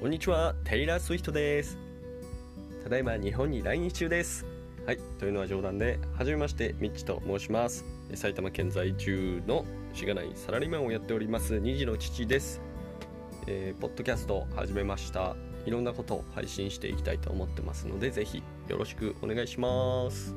こんにちは、テイラー・スウィフトです。ただいま日本に来日中です。はい、というのは冗談で、はじめまして、ミッチと申します。埼玉県在住のしがないサラリーマンをやっております、2児の父です。えーポッドキャスト始めました。いろんなことを配信していきたいと思ってますので、ぜひよろしくお願いします。